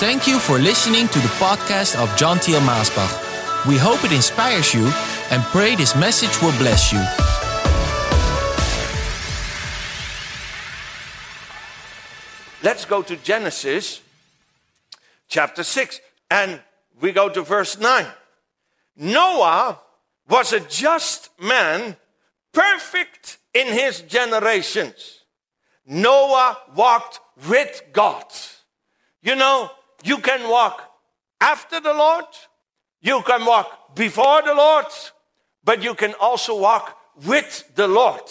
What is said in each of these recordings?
Thank you for listening to the podcast of John Thiel Maasbach. We hope it inspires you and pray this message will bless you. Let's go to Genesis chapter 6 and we go to verse 9. Noah was a just man, perfect in his generations. Noah walked with God. You know, you can walk after the Lord, you can walk before the Lord, but you can also walk with the Lord.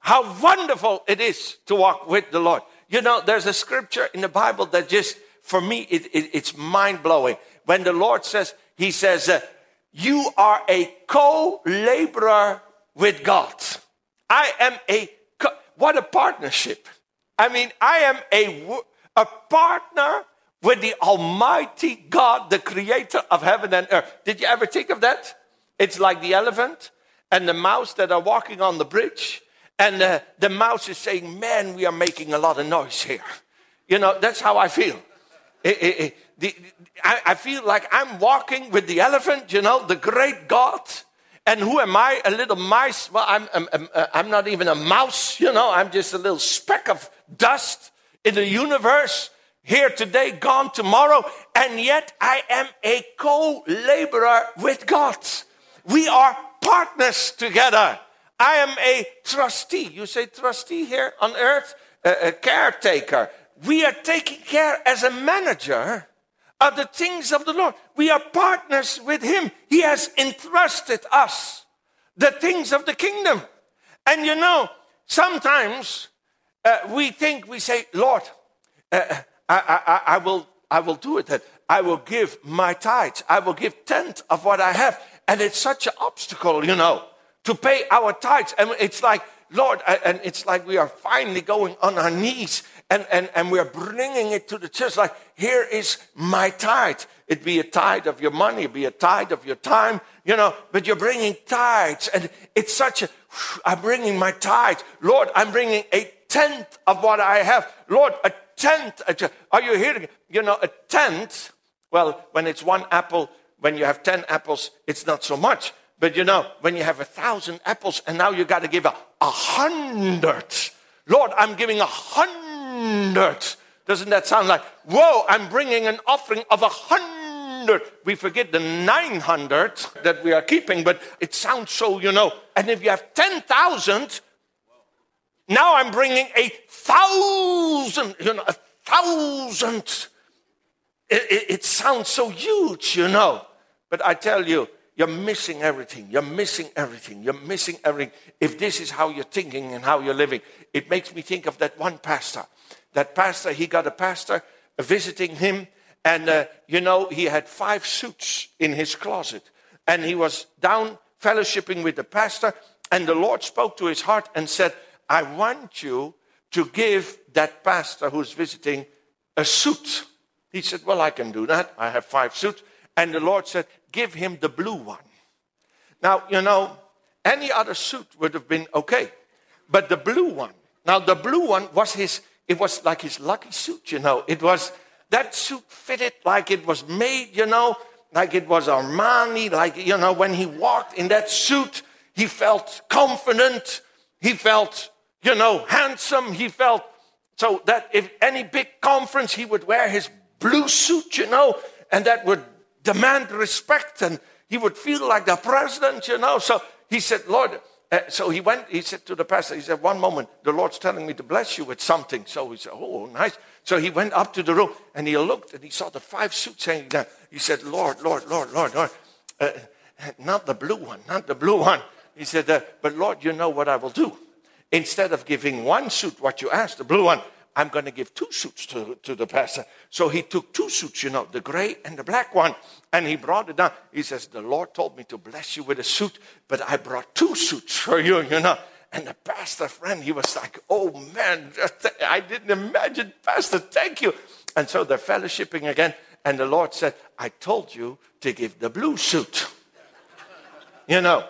How wonderful it is to walk with the Lord. You know, there's a scripture in the Bible that just, for me, it, it, it's mind blowing. When the Lord says, He says, uh, You are a co laborer with God. I am a, co- what a partnership. I mean, I am a, a partner with the Almighty God, the creator of heaven and earth. Did you ever think of that? It's like the elephant and the mouse that are walking on the bridge and uh, the mouse is saying, Man, we are making a lot of noise here. You know, that's how I feel. It, it, it, the, I, I feel like I'm walking with the elephant, you know, the great God. And who am I? A little mice? Well, I'm, I'm, I'm, uh, I'm not even a mouse, you know, I'm just a little speck of dust in the universe. Here today, gone tomorrow, and yet I am a co laborer with God. We are partners together. I am a trustee. You say trustee here on earth? A, a, caretaker. We are taking care as a manager of the things of the Lord. We are partners with Him. He has entrusted us the things of the kingdom. And you know, sometimes uh, we think, we say, Lord, uh, I, I, I, will, I will do it. That I will give my tithes. I will give tenth of what I have. And it's such an obstacle, you know to pay our tithes. And it's like, Lord, and it's like we are finally going on our knees and, and, and we're bringing it to the church. Like, here is my tithe. It be a tithe of your money, it be a tithe of your time, you know, but you're bringing tithes. And it's such a, I'm bringing my tithe. Lord, I'm bringing a tenth of what I have. Lord, a tenth. Are you hearing? You know, a tenth. Well, when it's one apple, when you have 10 apples, it's not so much. But you know, when you have a thousand apples and now you got to give a, a hundred. Lord, I'm giving a hundred. Doesn't that sound like, whoa, I'm bringing an offering of a hundred. We forget the 900 that we are keeping, but it sounds so, you know. And if you have 10,000, now I'm bringing a thousand, you know, a thousand. It, it, it sounds so huge, you know. But I tell you, you're missing everything. You're missing everything. You're missing everything. If this is how you're thinking and how you're living, it makes me think of that one pastor. That pastor, he got a pastor visiting him, and uh, you know, he had five suits in his closet. And he was down fellowshipping with the pastor, and the Lord spoke to his heart and said, I want you to give that pastor who's visiting a suit. He said, Well, I can do that. I have five suits. And the Lord said, Give him the blue one. Now, you know, any other suit would have been okay. But the blue one, now the blue one was his, it was like his lucky suit, you know. It was, that suit fitted like it was made, you know, like it was Armani, like, you know, when he walked in that suit, he felt confident. He felt, you know, handsome. He felt so that if any big conference, he would wear his blue suit, you know, and that would demand respect and he would feel like the president, you know. So he said, Lord, uh, so he went, he said to the pastor, he said, one moment, the Lord's telling me to bless you with something. So he said, oh, nice. So he went up to the room and he looked and he saw the five suits hanging down. He said, Lord, Lord, Lord, Lord, Lord, uh, not the blue one, not the blue one. He said, uh, but Lord, you know what I will do. Instead of giving one suit, what you asked, the blue one, I'm going to give two suits to, to the pastor. So he took two suits, you know, the gray and the black one, and he brought it down. He says, The Lord told me to bless you with a suit, but I brought two suits for you, you know. And the pastor friend, he was like, Oh man, I didn't imagine, Pastor, thank you. And so they're fellowshipping again. And the Lord said, I told you to give the blue suit. you know.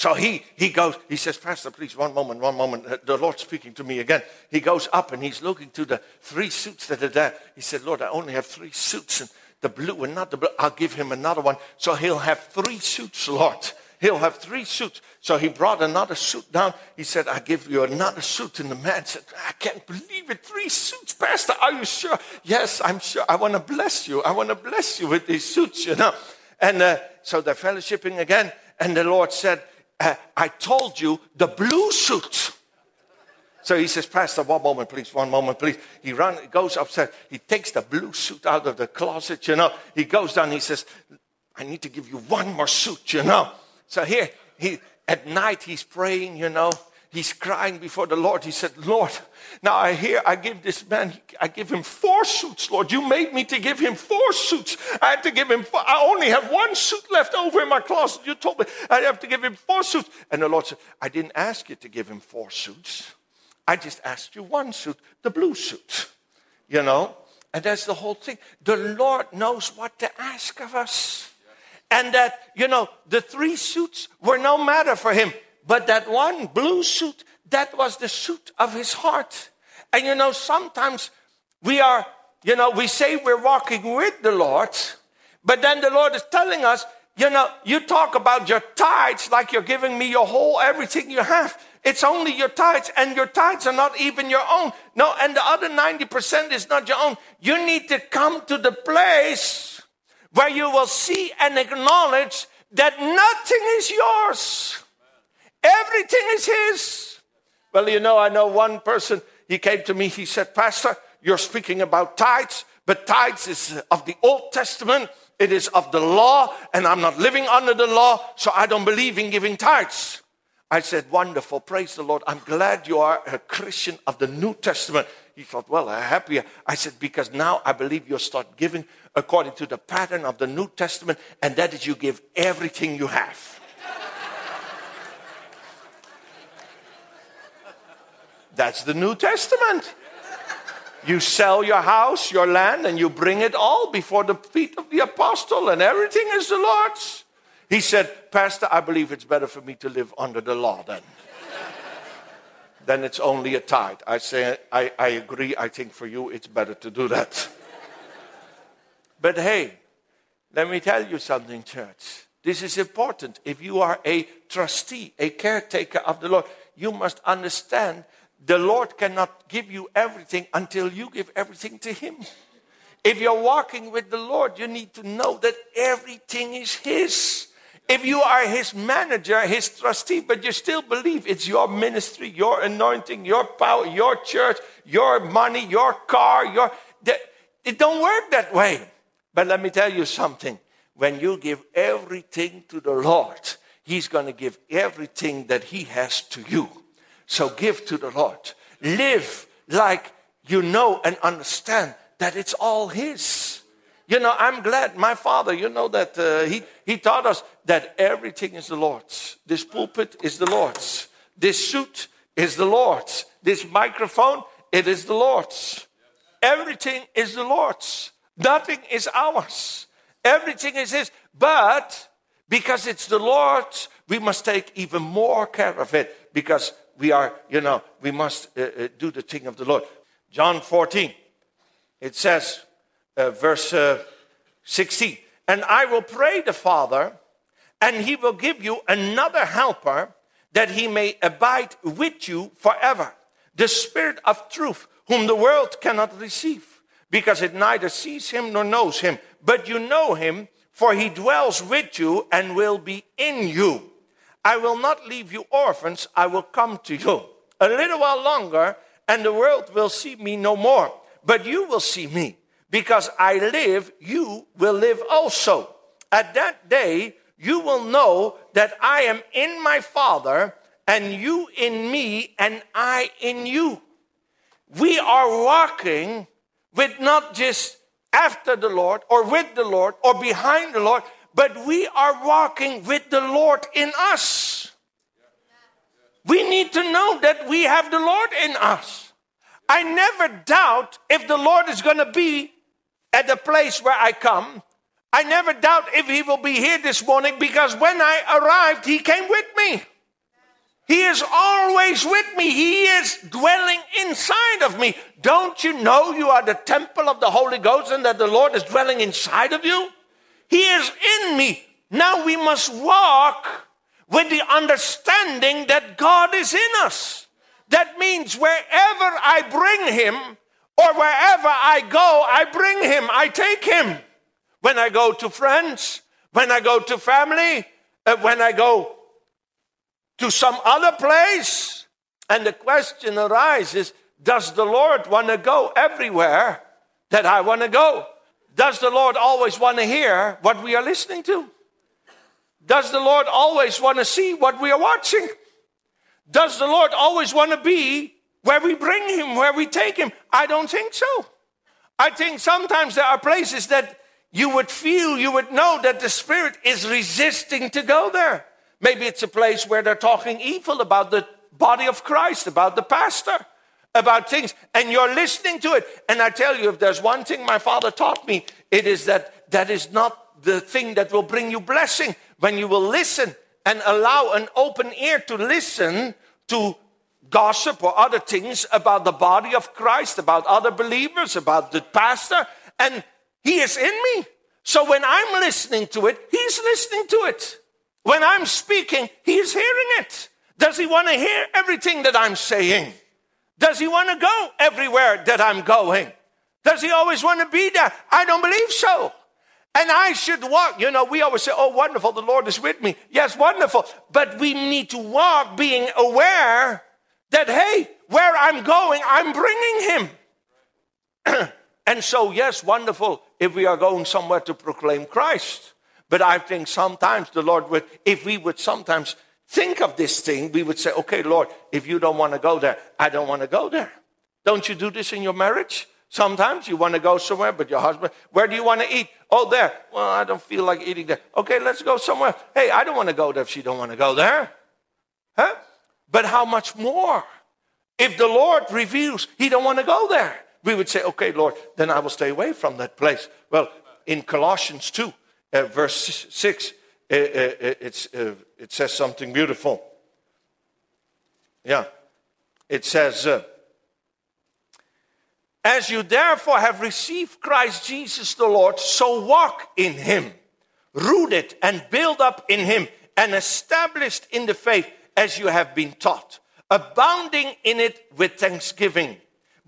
So he, he goes, he says, Pastor, please, one moment, one moment. Uh, The Lord's speaking to me again. He goes up and he's looking to the three suits that are there. He said, Lord, I only have three suits and the blue and not the blue. I'll give him another one. So he'll have three suits, Lord. He'll have three suits. So he brought another suit down. He said, I give you another suit. And the man said, I can't believe it. Three suits, Pastor. Are you sure? Yes, I'm sure. I want to bless you. I want to bless you with these suits, you know. And uh, so they're fellowshipping again. And the Lord said, uh, I told you the blue suit. So he says, Pastor, one moment, please, one moment, please. He run, goes upstairs. He takes the blue suit out of the closet, you know. He goes down, he says, I need to give you one more suit, you know. So here, he, at night, he's praying, you know. He's crying before the Lord. He said, Lord, now I hear I give this man, I give him four suits, Lord. You made me to give him four suits. I had to give him, four, I only have one suit left over in my closet. You told me I have to give him four suits. And the Lord said, I didn't ask you to give him four suits. I just asked you one suit, the blue suit. You know? And that's the whole thing. The Lord knows what to ask of us. And that, you know, the three suits were no matter for him. But that one blue suit, that was the suit of his heart. And you know, sometimes we are, you know, we say we're walking with the Lord, but then the Lord is telling us, you know, you talk about your tithes like you're giving me your whole everything you have. It's only your tithes, and your tithes are not even your own. No, and the other 90% is not your own. You need to come to the place where you will see and acknowledge that nothing is yours. Everything is His. Well, you know, I know one person, he came to me, he said, Pastor, you're speaking about tithes, but tithes is of the Old Testament, it is of the law, and I'm not living under the law, so I don't believe in giving tithes. I said, Wonderful, praise the Lord. I'm glad you are a Christian of the New Testament. He thought, Well, I'm happy. I said, Because now I believe you'll start giving according to the pattern of the New Testament, and that is you give everything you have. That's the New Testament. You sell your house, your land, and you bring it all before the feet of the apostle, and everything is the Lord's. He said, Pastor, I believe it's better for me to live under the law then. then it's only a tithe. I say, I, I agree. I think for you it's better to do that. but hey, let me tell you something, church. This is important. If you are a trustee, a caretaker of the Lord, you must understand the Lord cannot give you everything until you give everything to Him. If you're walking with the Lord, you need to know that everything is His. If you are His manager, His trustee, but you still believe it's your ministry, your anointing, your power, your church, your money, your car, your. It don't work that way. But let me tell you something. When you give everything to the Lord, He's going to give everything that He has to you. So give to the Lord. Live like you know and understand that it's all His. You know, I'm glad my father, you know, that uh, he, he taught us that everything is the Lord's. This pulpit is the Lord's. This suit is the Lord's. This microphone, it is the Lord's. Everything is the Lord's. Nothing is ours. Everything is His. But because it's the Lord's, we must take even more care of it because we are, you know, we must uh, uh, do the thing of the Lord. John 14, it says, uh, verse uh, 16, and I will pray the Father, and he will give you another helper that he may abide with you forever. The Spirit of truth, whom the world cannot receive, because it neither sees him nor knows him. But you know him, for he dwells with you and will be in you. I will not leave you orphans, I will come to you. A little while longer, and the world will see me no more. But you will see me. Because I live, you will live also. At that day, you will know that I am in my Father, and you in me, and I in you. We are walking with not just after the Lord, or with the Lord, or behind the Lord, but we are walking with the Lord in us. We need to know that we have the Lord in us. I never doubt if the Lord is going to be at the place where I come. I never doubt if He will be here this morning because when I arrived, He came with me. He is always with me. He is dwelling inside of me. Don't you know you are the temple of the Holy Ghost and that the Lord is dwelling inside of you? He is in me. Now we must walk with the understanding that God is in us. That means wherever I bring Him or wherever I go, I bring Him, I take Him. When I go to friends, when I go to family, uh, when I go to some other place. And the question arises Does the Lord want to go everywhere that I want to go? Does the Lord always want to hear what we are listening to? Does the Lord always want to see what we are watching? Does the Lord always want to be where we bring Him, where we take Him? I don't think so. I think sometimes there are places that you would feel, you would know that the Spirit is resisting to go there. Maybe it's a place where they're talking evil about the body of Christ, about the pastor, about things, and you're listening to it. And I tell you, if there's one thing my father taught me, it is that that is not the thing that will bring you blessing. When you will listen and allow an open ear to listen to gossip or other things about the body of Christ, about other believers, about the pastor, and he is in me. So when I'm listening to it, he's listening to it. When I'm speaking, he's hearing it. Does he want to hear everything that I'm saying? Does he want to go everywhere that I'm going? Does he always want to be there? I don't believe so. And I should walk. You know, we always say, oh, wonderful, the Lord is with me. Yes, wonderful. But we need to walk being aware that, hey, where I'm going, I'm bringing him. and so, yes, wonderful if we are going somewhere to proclaim Christ. But I think sometimes the Lord would, if we would sometimes think of this thing, we would say, okay, Lord, if you don't want to go there, I don't want to go there. Don't you do this in your marriage? Sometimes you want to go somewhere, but your husband, where do you want to eat? Oh, there. Well, I don't feel like eating there. Okay, let's go somewhere. Hey, I don't want to go there if she don't want to go there. Huh? But how much more? If the Lord reveals he don't want to go there, we would say, okay, Lord, then I will stay away from that place. Well, in Colossians 2, uh, verse 6, uh, uh, uh, it says something beautiful. Yeah. It says, uh, As you therefore have received Christ Jesus the Lord, so walk in him, rooted and built up in him, and established in the faith as you have been taught, abounding in it with thanksgiving.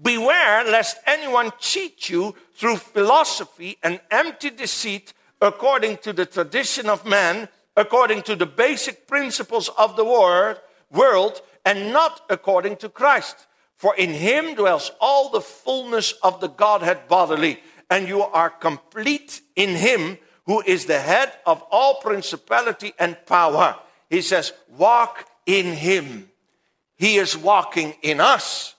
Beware lest anyone cheat you through philosophy and empty deceit according to the tradition of man, according to the basic principles of the world, world, and not according to Christ. For in him dwells all the fullness of the Godhead bodily, and you are complete in him who is the head of all principality and power. He says, Walk in him. He is walking in us.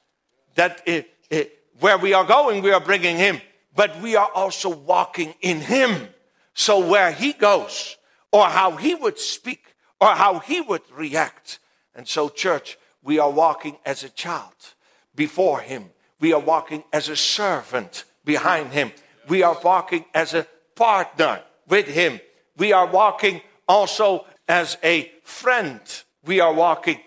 That it, it, where we are going, we are bringing him, but we are also walking in him. So where he goes, or how he would speak, or how he would react. And so, church, we are walking as a child before him. We are walking as a servant behind him. We are walking as a partner with him. We are walking also as a friend. We are walking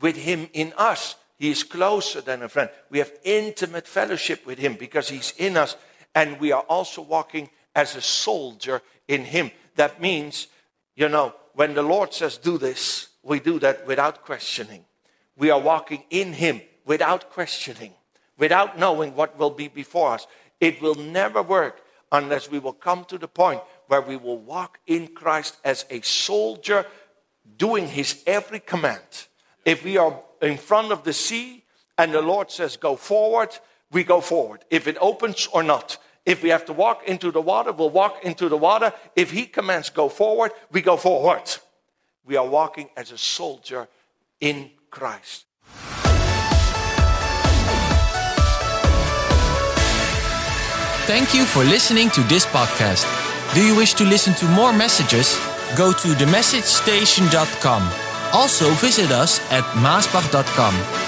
with him in us. He is closer than a friend. We have intimate fellowship with him because he's in us. And we are also walking as a soldier in Him. That means, you know, when the Lord says, do this, we do that without questioning. We are walking in Him without questioning, without knowing what will be before us. It will never work unless we will come to the point where we will walk in Christ as a soldier doing His every command. If we are in front of the sea and the Lord says, go forward, we go forward. If it opens or not, if we have to walk into the water, we'll walk into the water. If he commands go forward, we go forward. We are walking as a soldier in Christ. Thank you for listening to this podcast. Do you wish to listen to more messages? Go to themessagestation.com. Also visit us at maasbach.com.